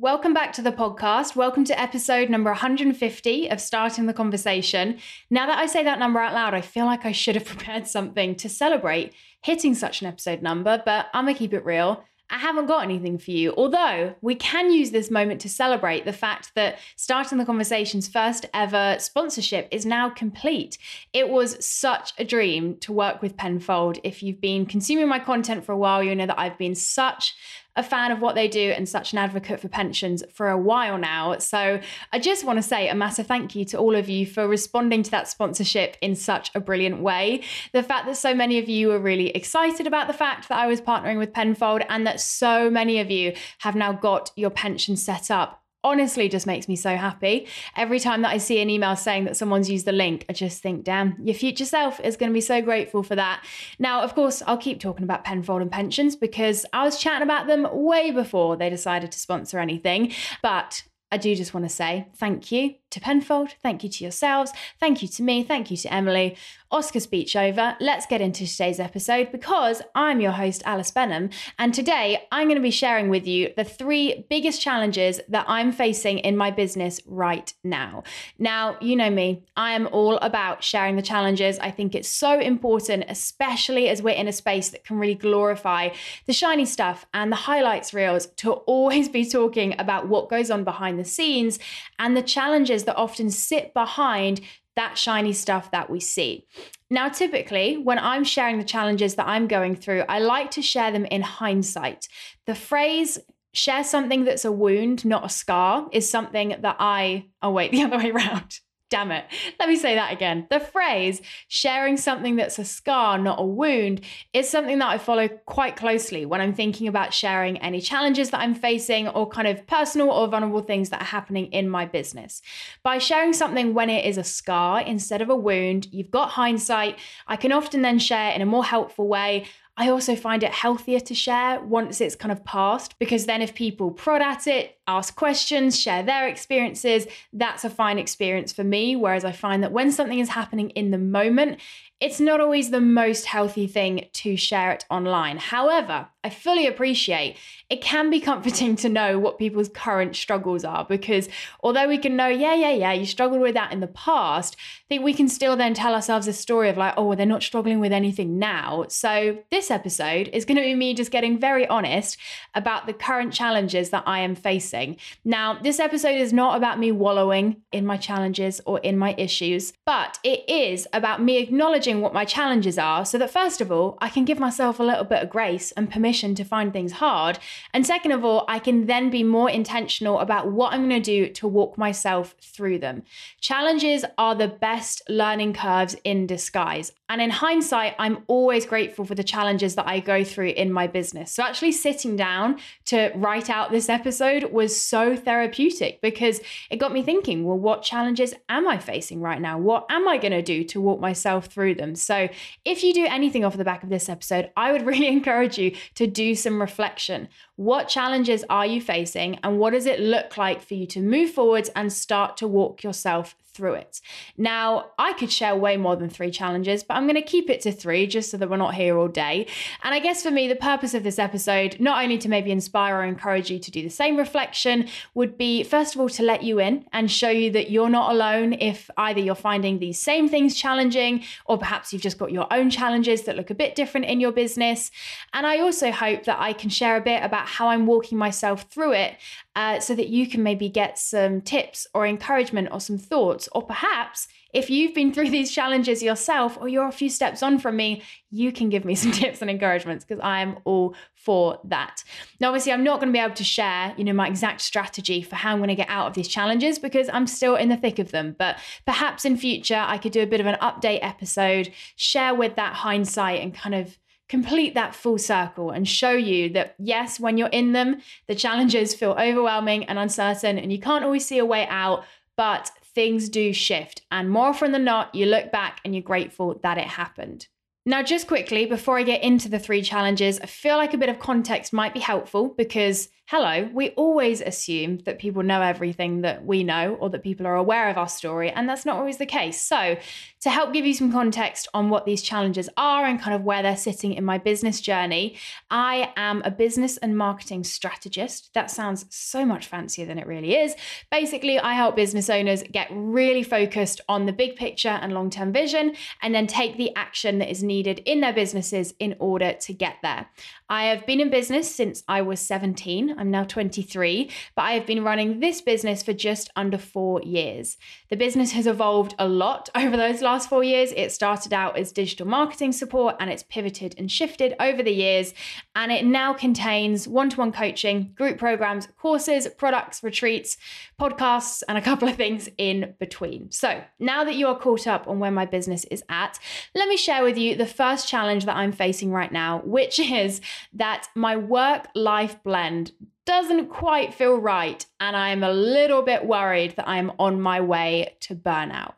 Welcome back to the podcast. Welcome to episode number 150 of Starting the Conversation. Now that I say that number out loud, I feel like I should have prepared something to celebrate hitting such an episode number, but I'm gonna keep it real. I haven't got anything for you. Although we can use this moment to celebrate the fact that Starting the Conversation's first ever sponsorship is now complete. It was such a dream to work with Penfold. If you've been consuming my content for a while, you know that I've been such a fan of what they do and such an advocate for pensions for a while now. So I just want to say a massive thank you to all of you for responding to that sponsorship in such a brilliant way. The fact that so many of you were really excited about the fact that I was partnering with Penfold and that so many of you have now got your pension set up honestly just makes me so happy. Every time that I see an email saying that someone's used the link, I just think, damn, your future self is going to be so grateful for that. Now, of course, I'll keep talking about Penfold and pensions because I was chatting about them way before they decided to sponsor anything. But I do just want to say thank you to Penfold, thank you to yourselves, thank you to me, thank you to Emily. Oscar speech over. Let's get into today's episode because I'm your host, Alice Benham, and today I'm going to be sharing with you the three biggest challenges that I'm facing in my business right now. Now, you know me, I am all about sharing the challenges. I think it's so important, especially as we're in a space that can really glorify the shiny stuff and the highlights reels, to always be talking about what goes on behind the scenes and the challenges that often sit behind that shiny stuff that we see. Now, typically, when I'm sharing the challenges that I'm going through, I like to share them in hindsight. The phrase, share something that's a wound, not a scar, is something that I, oh, wait, the other way around. Damn it. Let me say that again. The phrase sharing something that's a scar, not a wound, is something that I follow quite closely when I'm thinking about sharing any challenges that I'm facing or kind of personal or vulnerable things that are happening in my business. By sharing something when it is a scar instead of a wound, you've got hindsight. I can often then share in a more helpful way. I also find it healthier to share once it's kind of passed because then if people prod at it, ask questions, share their experiences, that's a fine experience for me. Whereas I find that when something is happening in the moment, it's not always the most healthy thing to share it online. However, I fully appreciate it can be comforting to know what people's current struggles are because although we can know, yeah, yeah, yeah, you struggled with that in the past, I think we can still then tell ourselves a story of like, oh, well, they're not struggling with anything now. So this episode is going to be me just getting very honest about the current challenges that I am facing. Now, this episode is not about me wallowing in my challenges or in my issues, but it is about me acknowledging what my challenges are so that first of all, I can give myself a little bit of grace and permission to find things hard. And second of all, I can then be more intentional about what I'm going to do to walk myself through them. Challenges are the best learning curves in disguise. And in hindsight, I'm always grateful for the challenges that I go through in my business. So actually sitting down to write out this episode was so therapeutic because it got me thinking, well, what challenges am I facing right now? What am I going to do to walk myself through them. So, if you do anything off the back of this episode, I would really encourage you to do some reflection. What challenges are you facing, and what does it look like for you to move forwards and start to walk yourself through it. Now, I could share way more than three challenges, but I'm going to keep it to three just so that we're not here all day. And I guess for me, the purpose of this episode, not only to maybe inspire or encourage you to do the same reflection, would be first of all to let you in and show you that you're not alone if either you're finding these same things challenging or perhaps you've just got your own challenges that look a bit different in your business. And I also hope that I can share a bit about how I'm walking myself through it uh, so that you can maybe get some tips or encouragement or some thoughts. Or perhaps if you've been through these challenges yourself or you're a few steps on from me, you can give me some tips and encouragements because I am all for that. Now, obviously, I'm not going to be able to share, you know, my exact strategy for how I'm going to get out of these challenges because I'm still in the thick of them. But perhaps in future, I could do a bit of an update episode, share with that hindsight and kind of complete that full circle and show you that yes, when you're in them, the challenges feel overwhelming and uncertain and you can't always see a way out, but things do shift. And more often than not, you look back and you're grateful that it happened. Now, just quickly, before I get into the three challenges, I feel like a bit of context might be helpful because hello, we always assume that people know everything that we know or that people are aware of our story, and that's not always the case. So, to help give you some context on what these challenges are and kind of where they're sitting in my business journey, I am a business and marketing strategist. That sounds so much fancier than it really is. Basically, I help business owners get really focused on the big picture and long term vision and then take the action that is needed in their businesses in order to get there. I have been in business since I was 17. I'm now 23, but I have been running this business for just under four years. The business has evolved a lot over those last four years. It started out as digital marketing support and it's pivoted and shifted over the years. And it now contains one to one coaching, group programs, courses, products, retreats, podcasts, and a couple of things in between. So now that you are caught up on where my business is at, let me share with you the first challenge that I'm facing right now, which is that my work life blend doesn't quite feel right, and I'm a little bit worried that I'm on my way to burnout.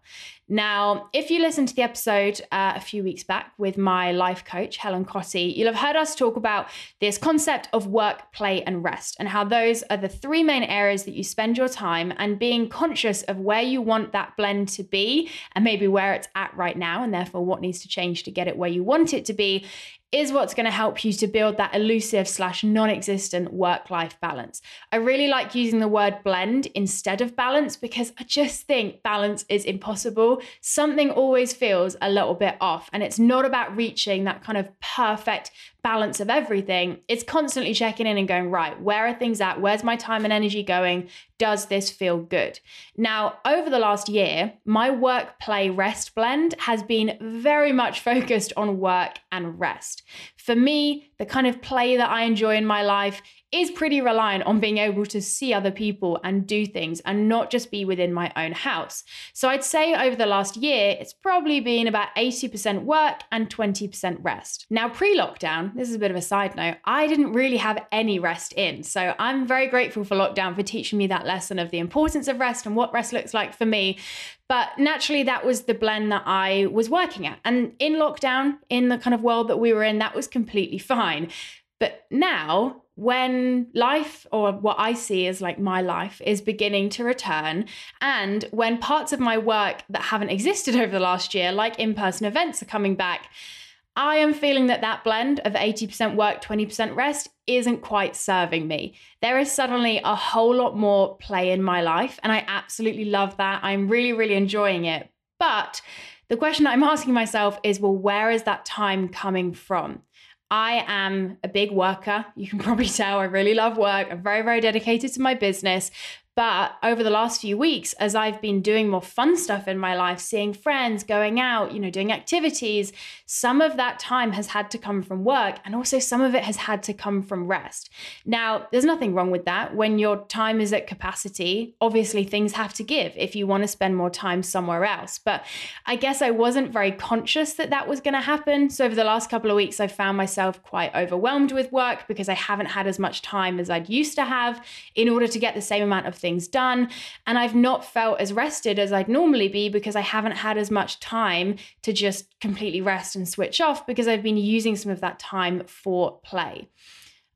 Now, if you listened to the episode uh, a few weeks back with my life coach, Helen Crotty, you'll have heard us talk about this concept of work, play, and rest, and how those are the three main areas that you spend your time, and being conscious of where you want that blend to be, and maybe where it's at right now, and therefore what needs to change to get it where you want it to be, is what's going to help you to build that elusive slash non-existent work-life balance. I really like using the word blend instead of balance because I just think balance is impossible. Something always feels a little bit off and it's not about reaching that kind of perfect balance of everything. It's constantly checking in and going, right, where are things at? Where's my time and energy going? Does this feel good? Now, over the last year, my work play rest blend has been very much focused on work and rest. For me, the kind of play that I enjoy in my life is pretty reliant on being able to see other people and do things and not just be within my own house. So I'd say over the last year, it's probably been about 80% work and 20% rest. Now, pre lockdown, this is a bit of a side note, I didn't really have any rest in. So I'm very grateful for lockdown for teaching me that lesson of the importance of rest and what rest looks like for me. But naturally, that was the blend that I was working at. And in lockdown, in the kind of world that we were in, that was completely fine. But now, when life, or what I see as like my life, is beginning to return, and when parts of my work that haven't existed over the last year, like in person events, are coming back, I am feeling that that blend of 80% work, 20% rest isn't quite serving me. There is suddenly a whole lot more play in my life, and I absolutely love that. I'm really, really enjoying it. But the question I'm asking myself is well, where is that time coming from? I am a big worker. You can probably tell I really love work. I'm very, very dedicated to my business. But over the last few weeks, as I've been doing more fun stuff in my life, seeing friends, going out, you know, doing activities, some of that time has had to come from work and also some of it has had to come from rest. Now, there's nothing wrong with that. When your time is at capacity, obviously things have to give if you want to spend more time somewhere else. But I guess I wasn't very conscious that that was going to happen. So over the last couple of weeks, I've found myself quite overwhelmed with work because I haven't had as much time as I'd used to have in order to get the same amount of things done. And I've not felt as rested as I'd normally be because I haven't had as much time to just completely rest and switch off because I've been using some of that time for play.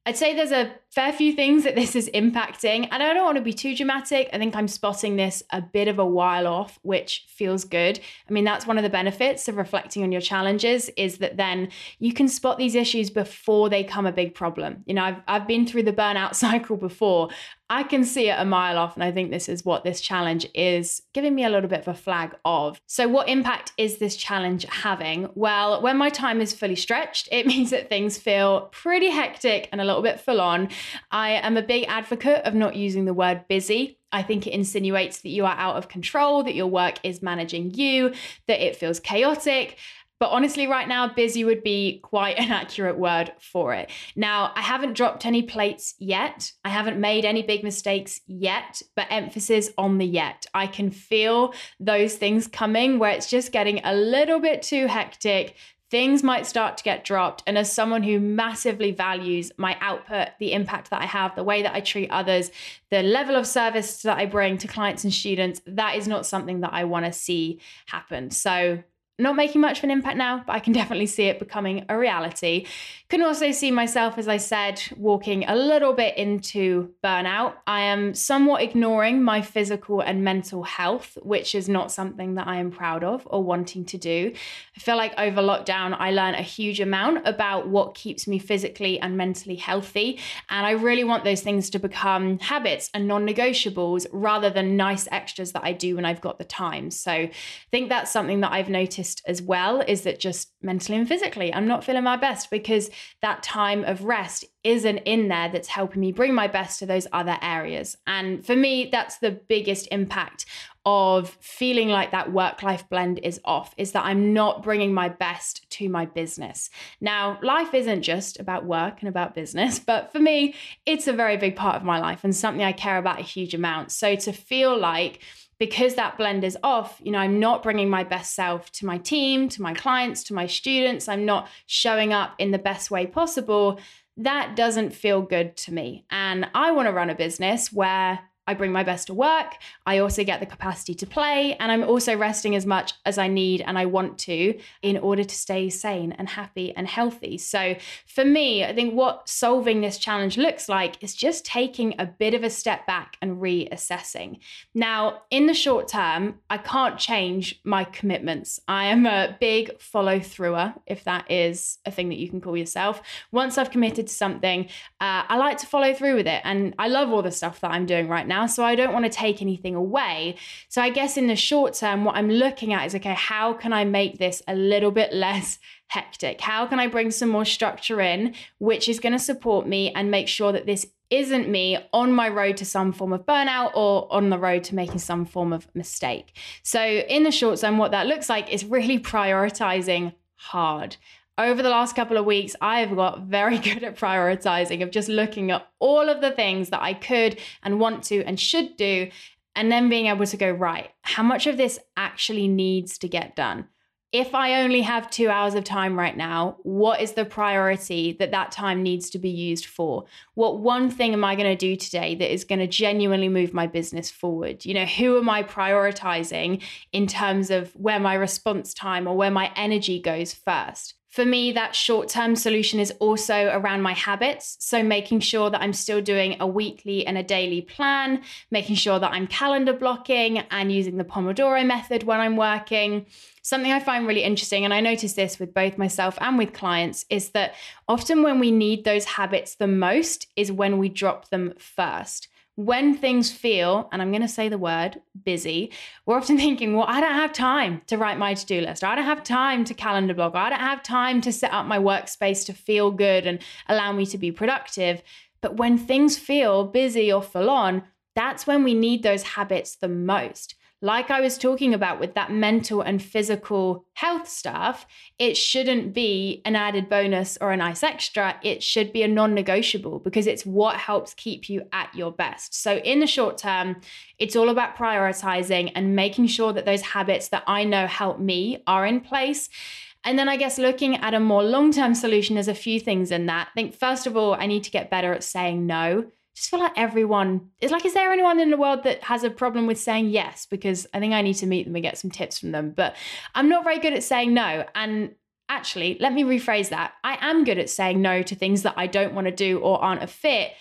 I'd say there's a fair few things that this is impacting, and I don't want to be too dramatic. I think I'm spotting this a bit of a while off, which feels good. I mean, that's one of the benefits of reflecting on your challenges is that then you can spot these issues before they become a big problem. You know, I've, I've been through the burnout cycle before. I can see it a mile off, and I think this is what this challenge is giving me a little bit of a flag of. So, what impact is this challenge having? Well, when my time is fully stretched, it means that things feel pretty hectic and a little bit full on. I am a big advocate of not using the word busy. I think it insinuates that you are out of control, that your work is managing you, that it feels chaotic. But honestly, right now, busy would be quite an accurate word for it. Now, I haven't dropped any plates yet. I haven't made any big mistakes yet, but emphasis on the yet. I can feel those things coming where it's just getting a little bit too hectic. Things might start to get dropped. And as someone who massively values my output, the impact that I have, the way that I treat others, the level of service that I bring to clients and students, that is not something that I want to see happen. So not making much of an impact now, but I can definitely see it becoming a reality. Can also see myself, as I said, walking a little bit into burnout. I am somewhat ignoring my physical and mental health, which is not something that I am proud of or wanting to do. I feel like over lockdown, I learned a huge amount about what keeps me physically and mentally healthy. And I really want those things to become habits and non negotiables rather than nice extras that I do when I've got the time. So I think that's something that I've noticed noticed as well is that just mentally and physically, I'm not feeling my best because that time of rest isn't in there that's helping me bring my best to those other areas. And for me, that's the biggest impact of feeling like that work life blend is off is that I'm not bringing my best to my business. Now, life isn't just about work and about business, but for me, it's a very big part of my life and something I care about a huge amount. So to feel like because that blend is off, you know, I'm not bringing my best self to my team, to my clients, to my students. I'm not showing up in the best way possible. That doesn't feel good to me. And I want to run a business where I bring my best to work. I also get the capacity to play, and I'm also resting as much as I need and I want to in order to stay sane and happy and healthy. So, for me, I think what solving this challenge looks like is just taking a bit of a step back and reassessing. Now, in the short term, I can't change my commitments. I am a big follow througher, if that is a thing that you can call yourself. Once I've committed to something, uh, I like to follow through with it. And I love all the stuff that I'm doing right now now. So I don't want to take anything away. So I guess in the short term, what I'm looking at is okay, how can I make this a little bit less hectic? How can I bring some more structure in, which is going to support me and make sure that this isn't me on my road to some form of burnout or on the road to making some form of mistake. So, in the short term, what that looks like is really prioritizing hard over the last couple of weeks, I have got very good at prioritizing, of just looking at all of the things that I could and want to and should do, and then being able to go, right, how much of this actually needs to get done? If I only have two hours of time right now, what is the priority that that time needs to be used for? What one thing am I going to do today that is going to genuinely move my business forward? You know, who am I prioritizing in terms of where my response time or where my energy goes first? For me, that short term solution is also around my habits. So, making sure that I'm still doing a weekly and a daily plan, making sure that I'm calendar blocking and using the Pomodoro method when I'm working. Something I find really interesting, and I notice this with both myself and with clients, is that often when we need those habits the most is when we drop them first when things feel, and I'm going to say the word busy, we're often thinking, well, I don't have time to write my to do list. I don't have time to calendar block. I don't have time to set up my workspace to feel good and allow me to be productive. But when things feel busy or full on, that's when we need those habits the most like I was talking about with that mental and physical health stuff, it shouldn't be an added bonus or a nice extra. It should be a non negotiable because it's what helps keep you at your best. So, in the short term, it's all about prioritizing and making sure that those habits that I know help me are in place. And then I guess looking at a more long term solution, there's a few things in that. I think, first of all, I need to get better at saying no just feel like everyone is like, is there anyone in the world that has a problem with saying yes? Because I think I need to meet them and get some tips from them. But I'm not very good at saying no. And actually, let me rephrase that. I am good at saying no to things that I don't want to do or aren't a fit.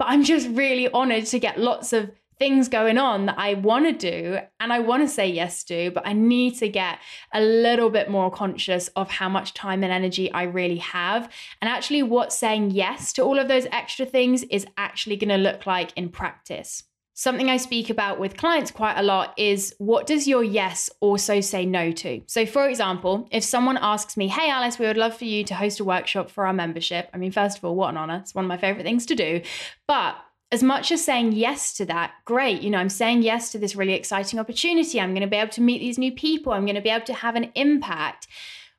But I'm just really honored to get lots of things going on that I want to do and I want to say yes to, but I need to get a little bit more conscious of how much time and energy I really have. And actually, what saying yes to all of those extra things is actually going to look like in practice. Something I speak about with clients quite a lot is what does your yes also say no to? So, for example, if someone asks me, Hey, Alice, we would love for you to host a workshop for our membership. I mean, first of all, what an honor. It's one of my favorite things to do. But as much as saying yes to that, great. You know, I'm saying yes to this really exciting opportunity. I'm going to be able to meet these new people. I'm going to be able to have an impact.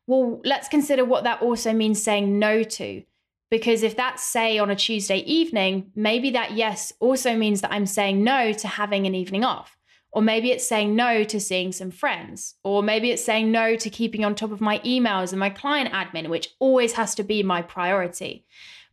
Well, let's consider what that also means saying no to. Because if that's, say, on a Tuesday evening, maybe that yes also means that I'm saying no to having an evening off. Or maybe it's saying no to seeing some friends. Or maybe it's saying no to keeping on top of my emails and my client admin, which always has to be my priority.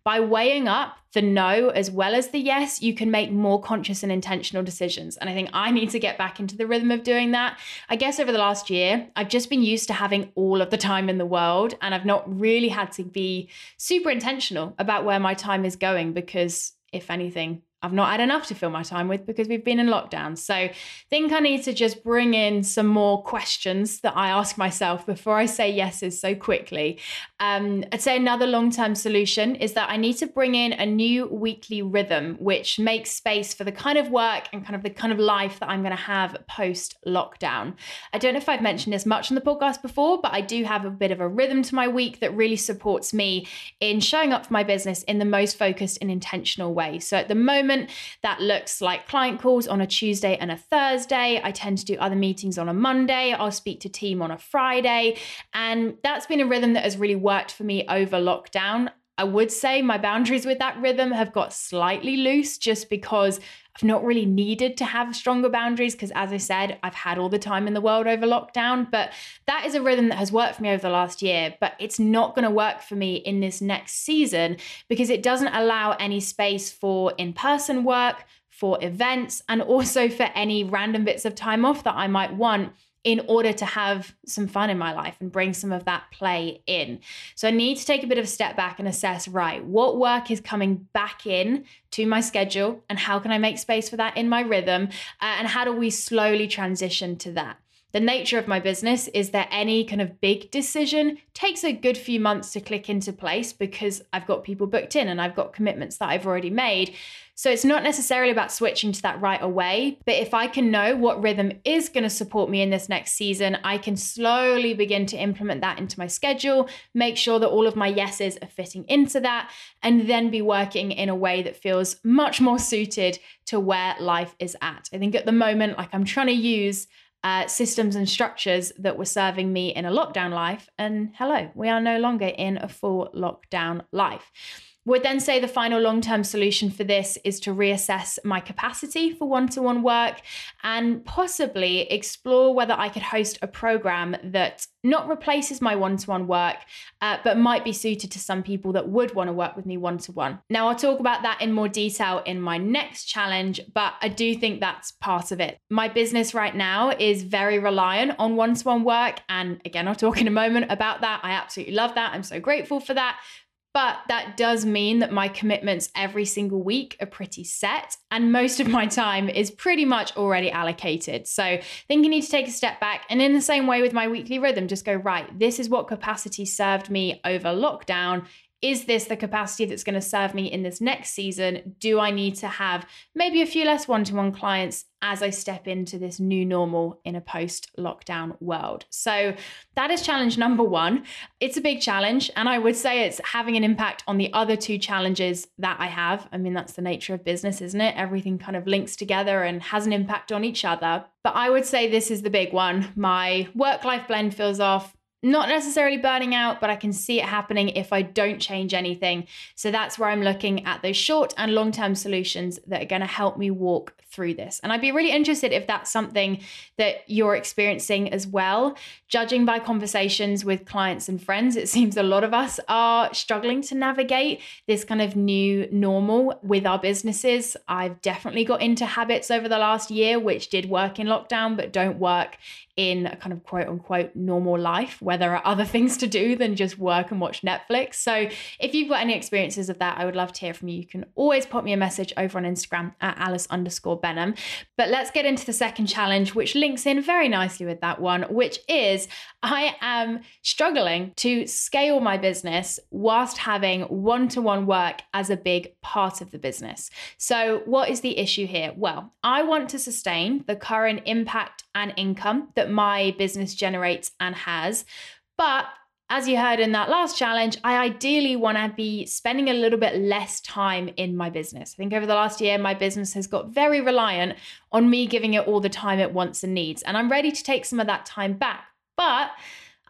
By weighing up the no as well as the yes, you can make more conscious and intentional decisions. And I think I need to get back into the rhythm of doing that. I guess over the last year, I've just been used to having all of the time in the world, and I've not really had to be super intentional about where my time is going because, if anything, I've not had enough to fill my time with because we've been in lockdown. So I think I need to just bring in some more questions that I ask myself before I say yeses so quickly. Um, I'd say another long term solution is that I need to bring in a new weekly rhythm, which makes space for the kind of work and kind of the kind of life that I'm going to have post lockdown. I don't know if I've mentioned this much on the podcast before, but I do have a bit of a rhythm to my week that really supports me in showing up for my business in the most focused and intentional way. So at the moment, moment. That looks like client calls on a Tuesday and a Thursday. I tend to do other meetings on a Monday. I'll speak to team on a Friday. And that's been a rhythm that has really worked for me over lockdown. I would say my boundaries with that rhythm have got slightly loose just because I've not really needed to have stronger boundaries because, as I said, I've had all the time in the world over lockdown. But that is a rhythm that has worked for me over the last year. But it's not going to work for me in this next season because it doesn't allow any space for in person work, for events, and also for any random bits of time off that I might want in order to have some fun in my life and bring some of that play in. So I need to take a bit of a step back and assess right, what work is coming back in to my schedule and how can I make space for that in my rhythm? Uh, and how do we slowly transition to that? The nature of my business is that any kind of big decision takes a good few months to click into place because I've got people booked in and I've got commitments that I've already made. So it's not necessarily about switching to that right away, but if I can know what rhythm is going to support me in this next season, I can slowly begin to implement that into my schedule, make sure that all of my yeses are fitting into that, and then be working in a way that feels much more suited to where life is at. I think at the moment, like I'm trying to use uh, systems and structures that were serving me in a lockdown life. And hello, we are no longer in a full lockdown life. Would then say the final long term solution for this is to reassess my capacity for one to one work and possibly explore whether I could host a program that not replaces my one to one work, uh, but might be suited to some people that would want to work with me one to one. Now, I'll talk about that in more detail in my next challenge, but I do think that's part of it. My business right now is very reliant on one to one work. And again, I'll talk in a moment about that. I absolutely love that. I'm so grateful for that. But that does mean that my commitments every single week are pretty set, and most of my time is pretty much already allocated. So I think you need to take a step back. And in the same way with my weekly rhythm, just go, right, this is what capacity served me over lockdown is this the capacity that's going to serve me in this next season? Do I need to have maybe a few less one to one clients as I step into this new normal in a post lockdown world? So that is challenge number one. It's a big challenge, and I would say it's having an impact on the other two challenges that I have. I mean, that's the nature of business, isn't it? Everything kind of links together and has an impact on each other. But I would say this is the big one. My work life blend feels off not necessarily burning out, but I can see it happening if I don't change anything. So that's where I'm looking at those short and long term solutions that are going to help me walk through this. And I'd be really interested if that's something that you're experiencing as well. Judging by conversations with clients and friends, it seems a lot of us are struggling to navigate this kind of new normal with our businesses. I've definitely got into habits over the last year, which did work in lockdown, but don't work in a kind of quote unquote normal life where there are other things to do than just work and watch Netflix. So if you've got any experiences of that, I would love to hear from you. You can always pop me a message over on Instagram at Alice underscore Benham. But let's get into the second challenge, which links in very nicely with that one, which is I am struggling to scale my business whilst having one to one work as a big part of the business. So, what is the issue here? Well, I want to sustain the current impact and income that my business generates and has. But as you heard in that last challenge, I ideally want to be spending a little bit less time in my business. I think over the last year, my business has got very reliant on me giving it all the time it wants and needs. And I'm ready to take some of that time back. But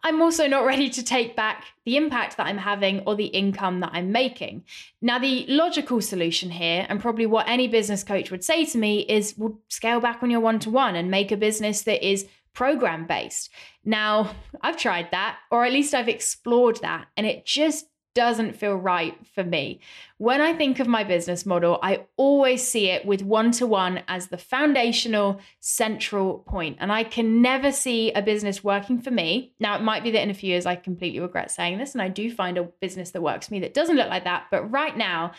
I'm also not ready to take back the impact that I'm having or the income that I'm making. Now, the logical solution here, and probably what any business coach would say to me, is well, scale back on your one to one and make a business that is program based. Now, I've tried that, or at least I've explored that, and it just doesn't feel right for me. When I think of my business model, I always see it with one to one as the foundational central point. And I can never see a business working for me. Now, it might be that in a few years I completely regret saying this, and I do find a business that works for me that doesn't look like that. But right now,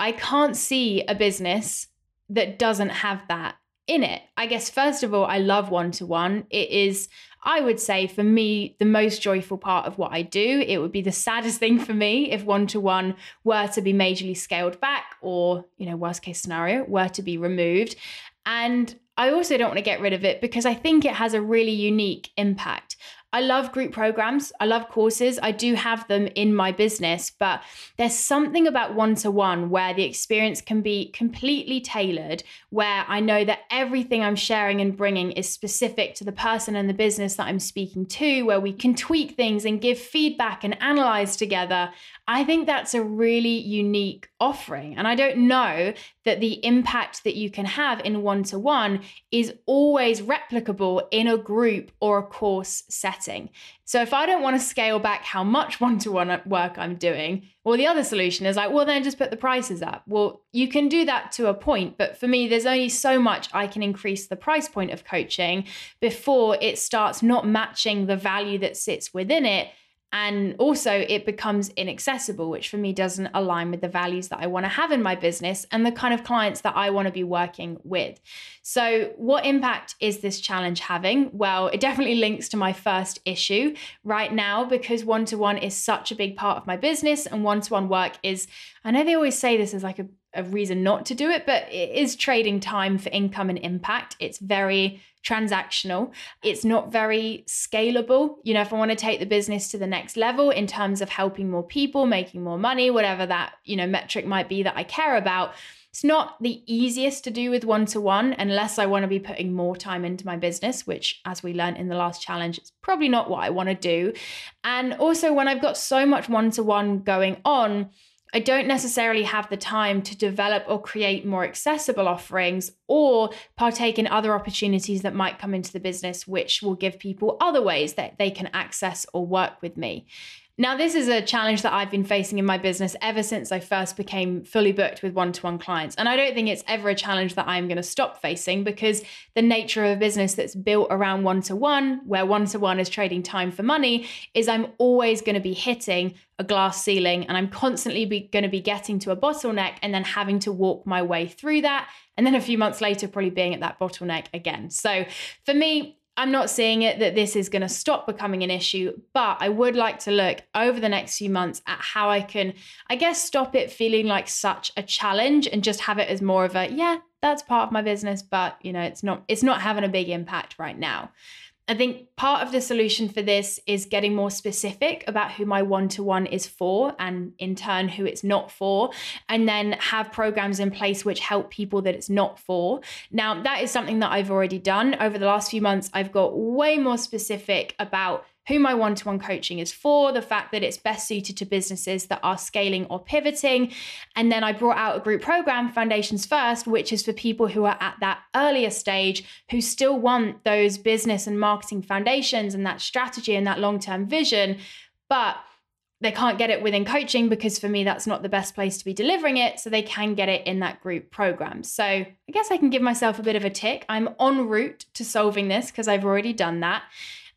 I can't see a business that doesn't have that in it. I guess, first of all, I love one to one. It is, I would say, for me, the most joyful part of what I do. It would be the saddest thing for me if one to one were to be majorly scaled back or, you know, worst case scenario, were to be removed. And I also don't want to get rid of it because I think it has a really unique impact. I love group programs. I love courses. I do have them in my business, but there's something about one to one where the experience can be completely tailored, where I know that everything I'm sharing and bringing is specific to the person and the business that I'm speaking to, where we can tweak things and give feedback and analyze together. I think that's a really unique offering. And I don't know that the impact that you can have in one to one is always replicable in a group or a course setting. So if I don't want to scale back how much one to one work I'm doing, well, the other solution is like, well, then just put the prices up. Well, you can do that to a point, but for me, there's only so much I can increase the price point of coaching before it starts not matching the value that sits within it and also, it becomes inaccessible, which for me doesn't align with the values that I want to have in my business and the kind of clients that I want to be working with. So, what impact is this challenge having? Well, it definitely links to my first issue right now because one to one is such a big part of my business, and one to one work is, I know they always say this as like a a reason not to do it, but it is trading time for income and impact. It's very transactional. It's not very scalable. You know, if I want to take the business to the next level in terms of helping more people, making more money, whatever that, you know, metric might be that I care about, it's not the easiest to do with one to one unless I want to be putting more time into my business, which, as we learned in the last challenge, it's probably not what I want to do. And also, when I've got so much one to one going on, I don't necessarily have the time to develop or create more accessible offerings or partake in other opportunities that might come into the business, which will give people other ways that they can access or work with me. Now, this is a challenge that I've been facing in my business ever since I first became fully booked with one to one clients. And I don't think it's ever a challenge that I'm going to stop facing because the nature of a business that's built around one to one, where one to one is trading time for money, is I'm always going to be hitting a glass ceiling and I'm constantly going to be getting to a bottleneck and then having to walk my way through that. And then a few months later, probably being at that bottleneck again. So for me, I'm not seeing it that this is going to stop becoming an issue, but I would like to look over the next few months at how I can, I guess, stop it feeling like such a challenge and just have it as more of a, yeah, that's part of my business, but you know, it's not, it's not having a big impact right now. I think part of the solution for this is getting more specific about who my one to one is for, and in turn, who it's not for, and then have programs in place which help people that it's not for. Now, that is something that I've already done. Over the last few months, I've got way more specific about who my one to one coaching is for, the fact that it's best suited to businesses that are scaling or pivoting. And then I brought out a group program, Foundations First, which is for people who are at that earlier stage who still want those business and marketing foundations and that strategy and that long term vision. But they can't get it within coaching because for me that's not the best place to be delivering it so they can get it in that group program so i guess i can give myself a bit of a tick i'm en route to solving this because i've already done that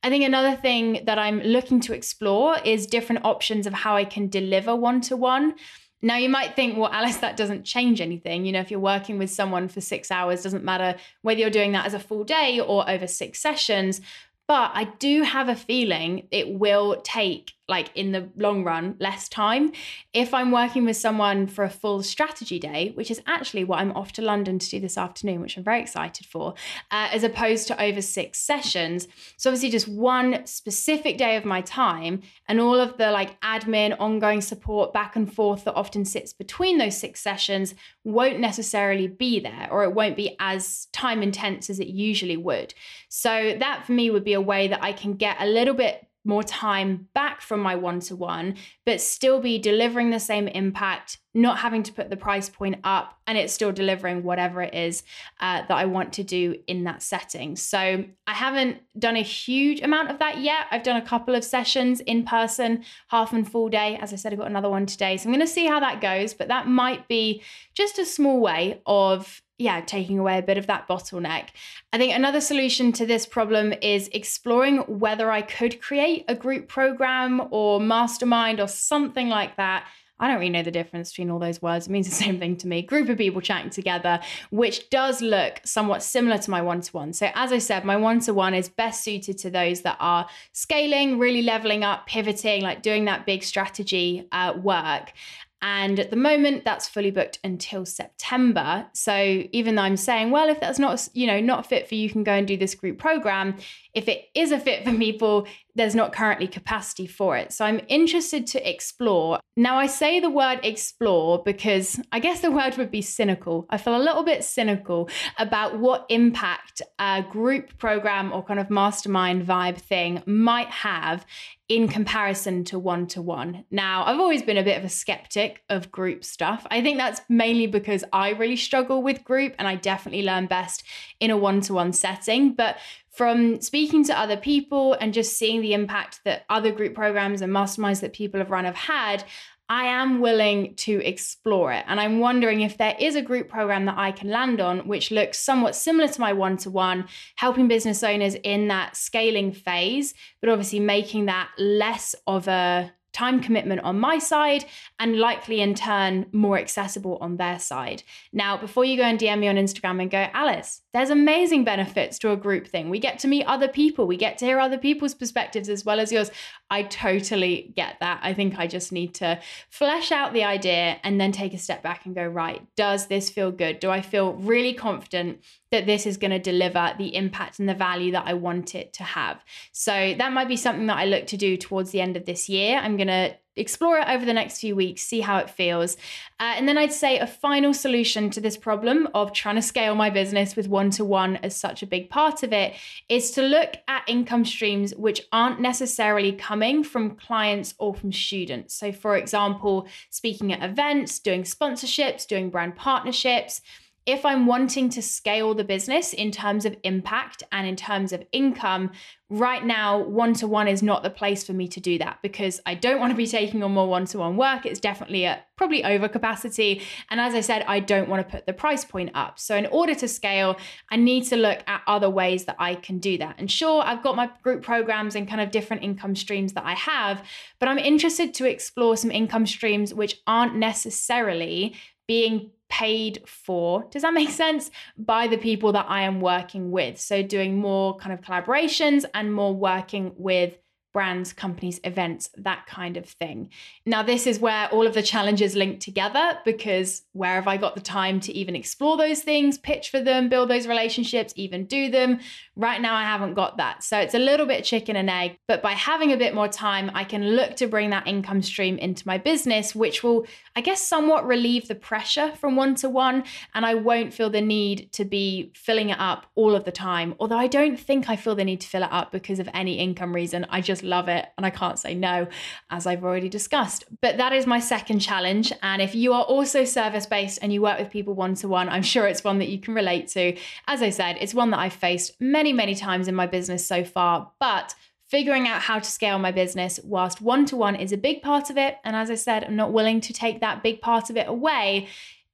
I think another thing that I'm looking to explore is different options of how I can deliver one to one. Now, you might think, well, Alice, that doesn't change anything. You know, if you're working with someone for six hours, doesn't matter whether you're doing that as a full day or over six sessions. But I do have a feeling it will take like in the long run less time. If i'm working with someone for a full strategy day which is actually what i'm off to london to do this afternoon which i'm very excited for uh, as opposed to over six sessions. So obviously just one specific day of my time and all of the like admin ongoing support back and forth that often sits between those six sessions won't necessarily be there or it won't be as time intense as it usually would. So that for me would be a way that i can get a little bit more time back from my one to one, but still be delivering the same impact, not having to put the price point up, and it's still delivering whatever it is uh, that I want to do in that setting. So I haven't done a huge amount of that yet. I've done a couple of sessions in person, half and full day. As I said, I've got another one today. So I'm going to see how that goes, but that might be just a small way of yeah, taking away a bit of that bottleneck. I think another solution to this problem is exploring whether I could create a group program or mastermind or something like that. I don't really know the difference between all those words. It means the same thing to me. Group of people chatting together, which does look somewhat similar to my one to one. So, as I said, my one to one is best suited to those that are scaling, really leveling up, pivoting, like doing that big strategy uh, work. And at the moment, that's fully booked until September. So even though I'm saying, well, if that's not, you know, not fit for you, can go and do this group program. If it is a fit for people, there's not currently capacity for it. So I'm interested to explore. Now, I say the word explore because I guess the word would be cynical. I feel a little bit cynical about what impact a group program or kind of mastermind vibe thing might have in comparison to one to one. Now, I've always been a bit of a skeptic of group stuff. I think that's mainly because I really struggle with group and I definitely learn best in a one to one setting. But from speaking to other people and just seeing the impact that other group programs and masterminds that people have run have had, I am willing to explore it. And I'm wondering if there is a group program that I can land on, which looks somewhat similar to my one to one, helping business owners in that scaling phase, but obviously making that less of a time commitment on my side and likely in turn more accessible on their side. Now, before you go and DM me on Instagram and go, Alice, there's amazing benefits to a group thing. We get to meet other people, we get to hear other people's perspectives as well as yours. I totally get that. I think I just need to flesh out the idea and then take a step back and go, right, does this feel good? Do I feel really confident that this is going to deliver the impact and the value that I want it to have? So that might be something that I look to do towards the end of this year. I'm going to explore it over the next few weeks, see how it feels. Uh, and then I'd say a final solution to this problem of trying to scale my business with one to one as such a big part of it is to look at income streams which aren't necessarily coming from clients or from students. So, for example, speaking at events, doing sponsorships, doing brand partnerships if I'm wanting to scale the business in terms of impact and in terms of income, right now, one to one is not the place for me to do that because I don't want to be taking on more one to one work. It's definitely a probably over capacity. And as I said, I don't want to put the price point up. So, in order to scale, I need to look at other ways that I can do that. And sure, I've got my group programs and kind of different income streams that I have, but I'm interested to explore some income streams which aren't necessarily being paid for, does that make sense? By the people that I am working with. So doing more kind of collaborations and more working with brands, companies, events, that kind of thing. Now, this is where all of the challenges link together because where have I got the time to even explore those things, pitch for them, build those relationships, even do them? Right now, I haven't got that. So it's a little bit chicken and egg, but by having a bit more time, I can look to bring that income stream into my business, which will, I guess, somewhat relieve the pressure from one to one. And I won't feel the need to be filling it up all of the time. Although I don't think I feel the need to fill it up because of any income reason. I just love it and I can't say no, as I've already discussed. But that is my second challenge. And if you are also service based and you work with people one to one, I'm sure it's one that you can relate to. As I said, it's one that I've faced many, many times in my business so far. But figuring out how to scale my business whilst one to one is a big part of it. And as I said, I'm not willing to take that big part of it away,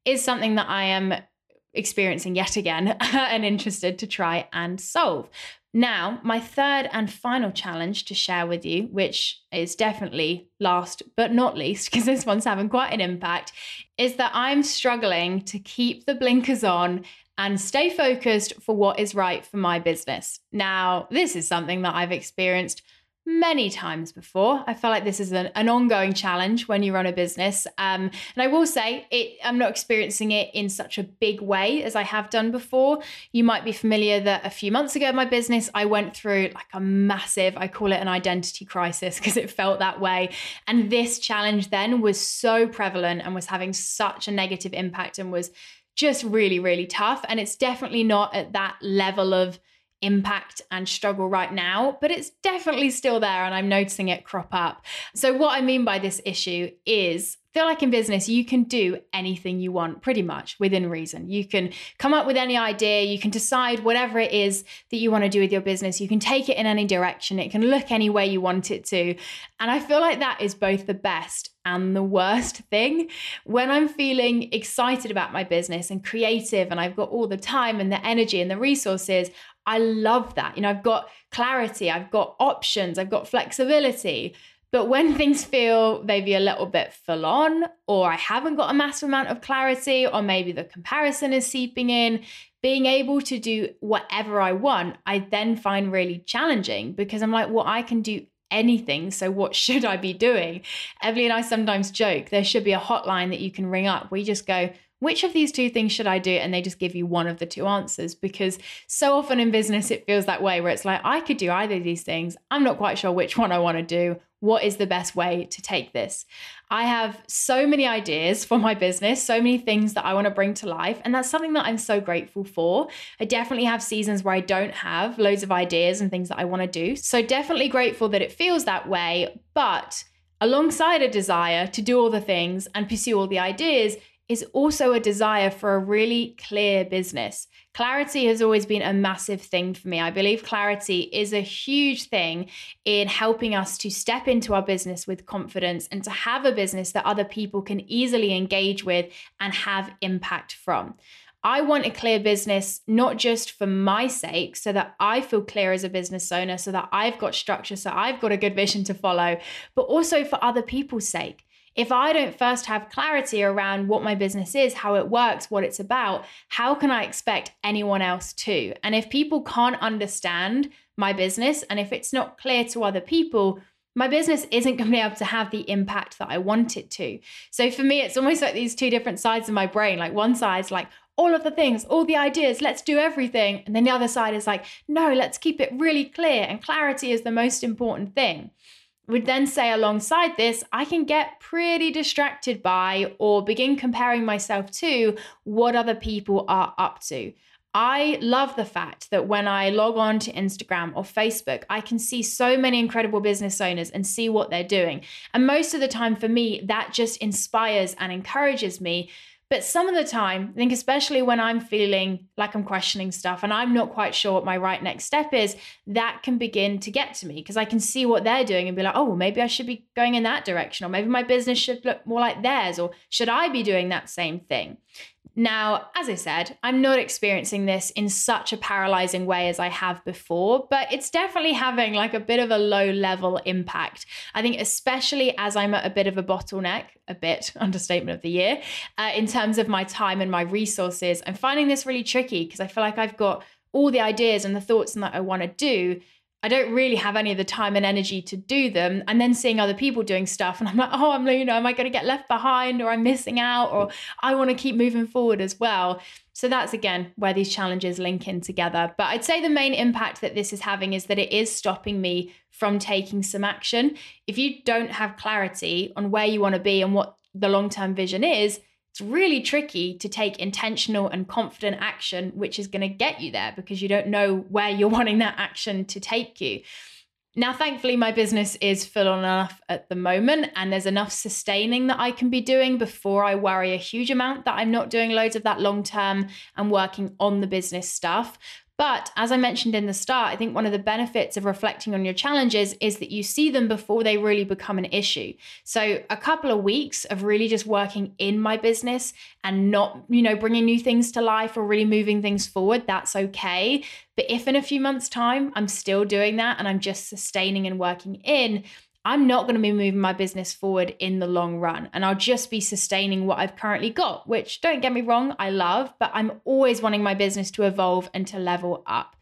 is something that I am experiencing yet again and interested to try and solve. Now, my third and final challenge to share with you, which is definitely last but not least, because this one's having quite an impact, is that I'm struggling to keep the blinkers on and stay focused for what is right for my business. Now, this is something that I've experienced many times before. I feel like this is an, an ongoing challenge when you run a business. Um, and I will say, it, I'm not experiencing it in such a big way as I have done before. You might be familiar that a few months ago in my business, I went through like a massive, I call it an identity crisis because it felt that way. And this challenge then was so prevalent and was having such a negative impact and was just really, really tough. And it's definitely not at that level of impact and struggle right now, but it's definitely still there and I'm noticing it crop up. So, what I mean by this issue is feel like in business, you can do anything you want pretty much within reason. You can come up with any idea, you can decide whatever it is that you want to do with your business, you can take it in any direction, it can look any way you want it to. And I feel like that is both the best and the worst thing. When I'm feeling excited about my business and creative, and I've got all the time and the energy and the resources, I love that. You know, I've got clarity, I've got options, I've got flexibility. But when things feel maybe a little bit full on, or I haven't got a massive amount of clarity, or maybe the comparison is seeping in, being able to do whatever I want, I then find really challenging because I'm like, well, I can do anything. So what should I be doing? Emily and I sometimes joke there should be a hotline that you can ring up you just go, which of these two things should I do? And they just give you one of the two answers because so often in business it feels that way where it's like, I could do either of these things. I'm not quite sure which one I want to do. What is the best way to take this? I have so many ideas for my business, so many things that I want to bring to life. And that's something that I'm so grateful for. I definitely have seasons where I don't have loads of ideas and things that I want to do. So, definitely grateful that it feels that way. But alongside a desire to do all the things and pursue all the ideas is also a desire for a really clear business. Clarity has always been a massive thing for me. I believe clarity is a huge thing in helping us to step into our business with confidence and to have a business that other people can easily engage with and have impact from. I want a clear business, not just for my sake, so that I feel clear as a business owner, so that I've got structure, so I've got a good vision to follow, but also for other people's sake. If I don't first have clarity around what my business is, how it works, what it's about, how can I expect anyone else to? And if people can't understand my business and if it's not clear to other people, my business isn't going to be able to have the impact that I want it to. So for me, it's almost like these two different sides of my brain. Like one side's like, all of the things, all the ideas, let's do everything. And then the other side is like, no, let's keep it really clear. And clarity is the most important thing would then say alongside this, I can get pretty distracted by or begin comparing myself to what other people are up to. I love the fact that when I log on to Instagram or Facebook, I can see so many incredible business owners and see what they're doing. And most of the time, for me, that just inspires and encourages me but some of the time, I think, especially when I'm feeling like I'm questioning stuff and I'm not quite sure what my right next step is, that can begin to get to me because I can see what they're doing and be like, oh, well, maybe I should be going in that direction, or maybe my business should look more like theirs, or should I be doing that same thing? Now, as I said, I'm not experiencing this in such a paralyzing way as I have before, but it's definitely having like a bit of a low level impact. I think, especially as I'm at a bit of a bottleneck, a bit understatement of the year, uh, in terms of my time and my resources, I'm finding this really tricky because I feel like I've got all the ideas and the thoughts and that I want to do, I don't really have any of the time and energy to do them. And then seeing other people doing stuff, and I'm like, oh, I'm, you know, am I going to get left behind or I'm missing out or I want to keep moving forward as well. So that's again where these challenges link in together. But I'd say the main impact that this is having is that it is stopping me from taking some action. If you don't have clarity on where you want to be and what the long term vision is, it's really tricky to take intentional and confident action, which is going to get you there because you don't know where you're wanting that action to take you. Now, thankfully, my business is full on enough at the moment, and there's enough sustaining that I can be doing before I worry a huge amount that I'm not doing loads of that long term and working on the business stuff. But as I mentioned in the start, I think one of the benefits of reflecting on your challenges is that you see them before they really become an issue. So, a couple of weeks of really just working in my business and not, you know, bringing new things to life or really moving things forward, that's okay. But if in a few months' time I'm still doing that and I'm just sustaining and working in, I'm not going to be moving my business forward in the long run. And I'll just be sustaining what I've currently got, which don't get me wrong, I love, but I'm always wanting my business to evolve and to level up.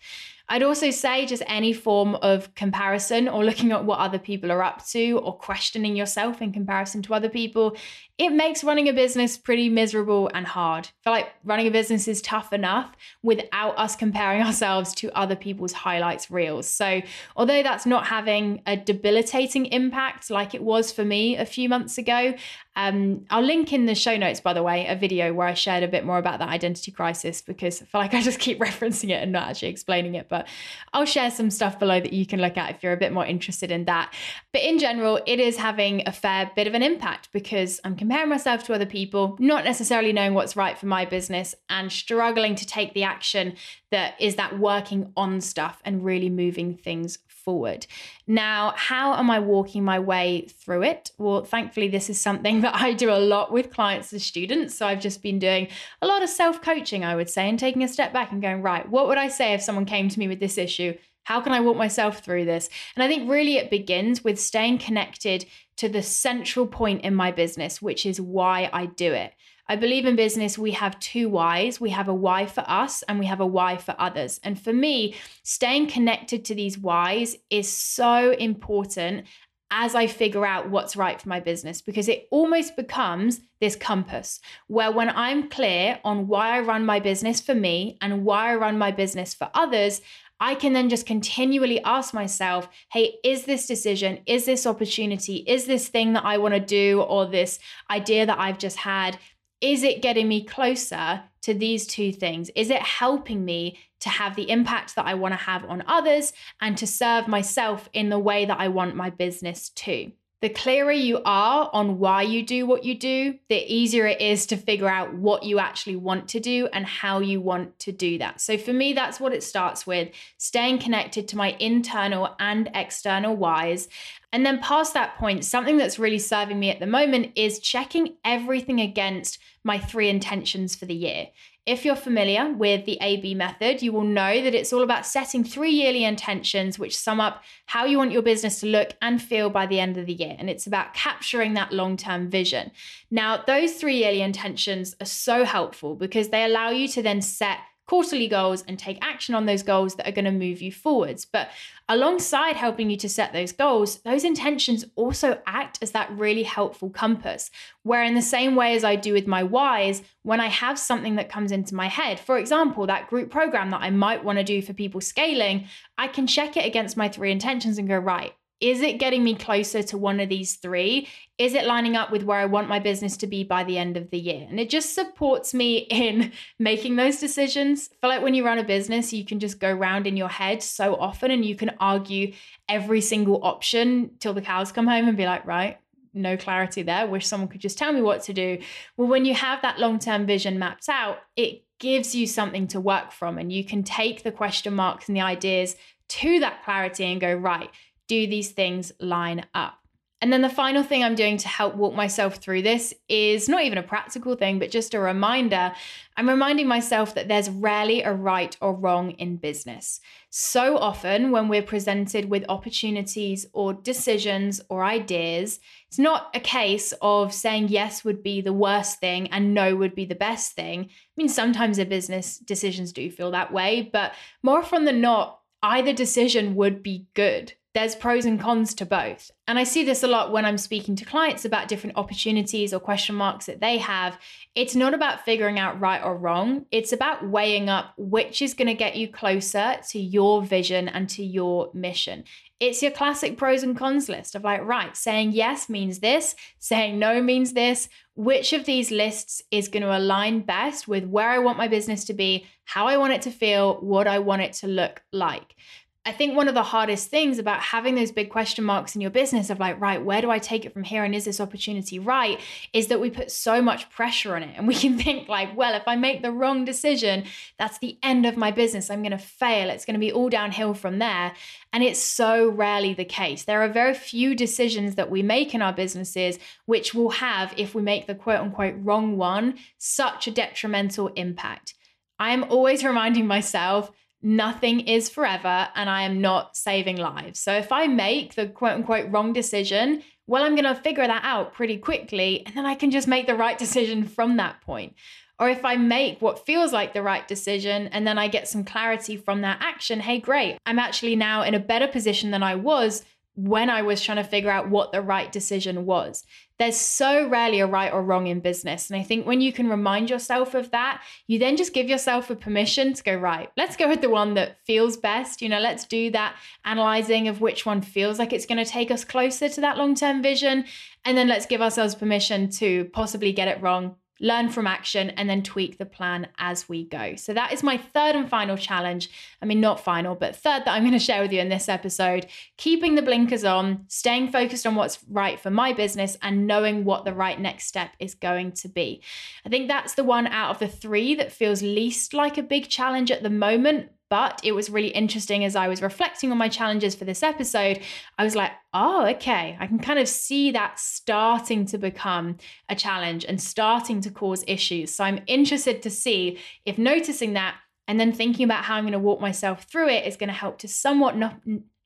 I'd also say just any form of comparison or looking at what other people are up to or questioning yourself in comparison to other people, it makes running a business pretty miserable and hard. I feel like running a business is tough enough without us comparing ourselves to other people's highlights reels. So, although that's not having a debilitating impact like it was for me a few months ago, Um, I'll link in the show notes, by the way, a video where I shared a bit more about that identity crisis because I feel like I just keep referencing it and not actually explaining it. But I'll share some stuff below that you can look at if you're a bit more interested in that. But in general, it is having a fair bit of an impact because I'm comparing myself to other people, not necessarily knowing what's right for my business, and struggling to take the action that is that working on stuff and really moving things forward. Now, how am I walking my way through it? Well, thankfully, this is something that I do a lot with clients and students. So I've just been doing a lot of self coaching, I would say, and taking a step back and going, right, what would I say if someone came to me with this issue? How can I walk myself through this? And I think really it begins with staying connected to the central point in my business, which is why I do it. I believe in business, we have two whys. We have a why for us and we have a why for others. And for me, staying connected to these whys is so important as I figure out what's right for my business because it almost becomes this compass where when I'm clear on why I run my business for me and why I run my business for others, I can then just continually ask myself, hey, is this decision, is this opportunity, is this thing that I want to do, or this idea that I've just had, is it getting me closer to these two things? Is it helping me to have the impact that I want to have on others and to serve myself in the way that I want my business to? The clearer you are on why you do what you do, the easier it is to figure out what you actually want to do and how you want to do that. So, for me, that's what it starts with staying connected to my internal and external whys. And then, past that point, something that's really serving me at the moment is checking everything against my three intentions for the year. If you're familiar with the AB method, you will know that it's all about setting three yearly intentions which sum up how you want your business to look and feel by the end of the year. And it's about capturing that long term vision. Now, those three yearly intentions are so helpful because they allow you to then set quarterly goals and take action on those goals that are going to move you forwards. But alongside helping you to set those goals, those intentions also act as that really helpful compass. Where, in the same way as I do with my whys, when I have something that comes into my head, for example, that group program that I might want to do for people scaling, I can check it against my three intentions and go, right, is it getting me closer to one of these three? Is it lining up with where I want my business to be by the end of the year? And it just supports me in making those decisions. I feel like when you run a business, you can just go round in your head so often and you can argue every single option till the cows come home and be like, right, no clarity there. Wish someone could just tell me what to do. Well, when you have that long term vision mapped out, it gives you something to work from and you can take the question marks and the ideas to that clarity and go, right, do these things line up? And then the final thing I'm doing to help walk myself through this is not even a practical thing, but just a reminder. I'm reminding myself that there's rarely a right or wrong in business. So often, when we're presented with opportunities or decisions or ideas, it's not a case of saying yes would be the worst thing and no would be the best thing. I mean, sometimes a business decisions do feel that way, but more often than not, either decision would be good there's pros and cons to both. And I see this a lot when I'm speaking to clients about different opportunities or question marks that they have. It's not about figuring out right or wrong, it's about weighing up which is going to get you closer to your vision and to your mission. It's your classic pros and cons list of like, right, saying yes means this, saying no means this. Which of these lists is going to align best with where I want my business to be, how I want it to feel, what I want it to look like? I think one of the hardest things about having those big question marks in your business of like, right, where do I take it from here? And is this opportunity right? Is that we put so much pressure on it. And we can think, like, well, if I make the wrong decision, that's the end of my business. I'm going to fail. It's going to be all downhill from there. And it's so rarely the case. There are very few decisions that we make in our businesses which will have, if we make the quote unquote wrong one, such a detrimental impact. I am always reminding myself nothing is forever and I am not saving lives. So if I make the quote unquote wrong decision, well, I'm going to figure that out pretty quickly and then I can just make the right decision from that point. Or if I make what feels like the right decision and then I get some clarity from that action, hey, great, I'm actually now in a better position than I was when I was trying to figure out what the right decision was. There's so rarely a right or wrong in business. And I think when you can remind yourself of that, you then just give yourself a permission to go, right, let's go with the one that feels best. You know, let's do that analyzing of which one feels like it's going to take us closer to that long term vision. And then let's give ourselves permission to possibly get it wrong learn from action, and then tweak the plan as we go. So, that is my third and final challenge. I mean, not final, but third that I'm going to share with you in this episode keeping the blinkers on, staying focused on what's right for my business, and knowing what the right next step is going to be. I think that's the one out of the three that feels least like a big challenge at the moment, but it was really interesting as I was reflecting on my challenges for this episode. I was like, oh, okay, I can kind of see that starting to become a challenge and starting to cause issues. So I'm interested to see if noticing that and then thinking about how I'm going to walk myself through it is going to help to somewhat nop,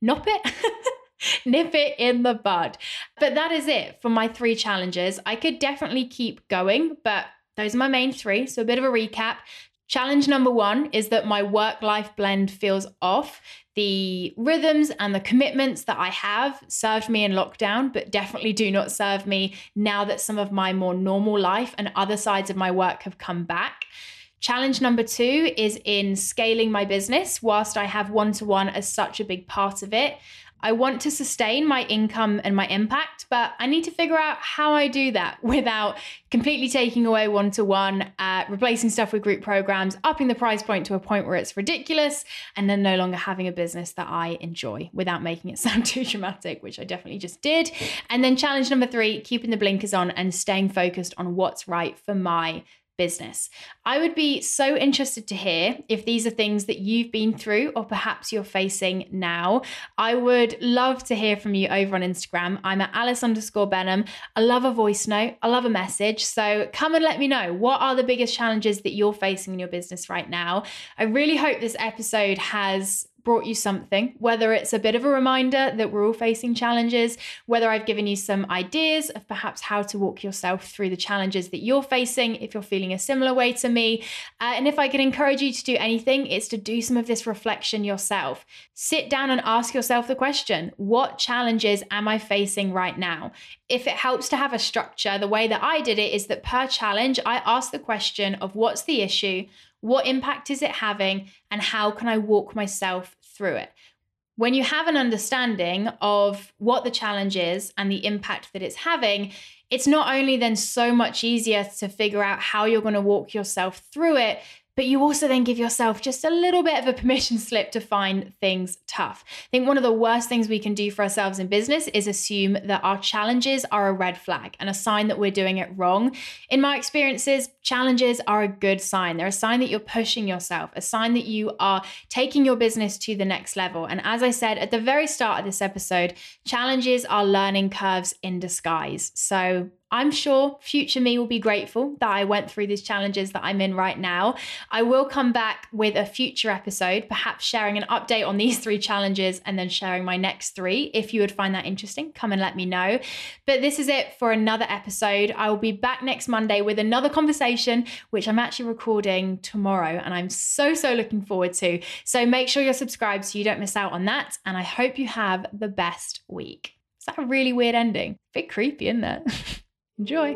nop it. nip it in the bud. But that is it for my three challenges. I could definitely keep going, but those are my main three. So, a bit of a recap. Challenge number one is that my work life blend feels off. The rhythms and the commitments that I have served me in lockdown, but definitely do not serve me now that some of my more normal life and other sides of my work have come back. Challenge number two is in scaling my business, whilst I have one to one as such a big part of it. I want to sustain my income and my impact, but I need to figure out how I do that without completely taking away one to one, replacing stuff with group programs, upping the price point to a point where it's ridiculous, and then no longer having a business that I enjoy without making it sound too dramatic, which I definitely just did. And then challenge number three, keeping the blinkers on and staying focused on what's right for my business. I would be so interested to hear if these are things that you've been through or perhaps you're facing now. I would love to hear from you over on Instagram. I'm at Alice underscore Benham. I love a voice note, I love a message. So come and let me know what are the biggest challenges that you're facing in your business right now. I really hope this episode has brought you something, whether it's a bit of a reminder that we're all facing challenges, whether I've given you some ideas of perhaps how to walk yourself through the challenges that you're facing if you're feeling a similar way to me. Uh, and if I can encourage you to do anything, it's to do some of this reflection yourself. Sit down and ask yourself the question what challenges am I facing right now? If it helps to have a structure, the way that I did it is that per challenge, I ask the question of what's the issue, what impact is it having? And how can I walk myself through it? When you have an understanding of what the challenge is and the impact that it's having, it's not only then so much easier to figure out how you're going to walk yourself through it, but you also then give yourself just a little bit of a permission slip to find things tough. I think one of the worst things we can do for ourselves in business is assume that our challenges are a red flag and a sign that we're doing it wrong. In my experiences, challenges are a good sign. They're a sign that you're pushing yourself, a sign that you are taking your business to the next level. And as I said at the very start of this episode, challenges are learning curves in disguise. So I'm sure future me will be grateful that I went through these challenges that I'm in right now. I will come back with a future episode, perhaps sharing an update on these three challenges and then sharing my next three. If you would find that interesting, come and let me know. But this is it for another episode. I will be back next Monday with another conversation, which I'm actually recording tomorrow, and I'm so, so looking forward to. So make sure you're subscribed so you don't miss out on that. And I hope you have the best week. Is that a really weird ending? A Bit creepy, isn't it? Enjoy.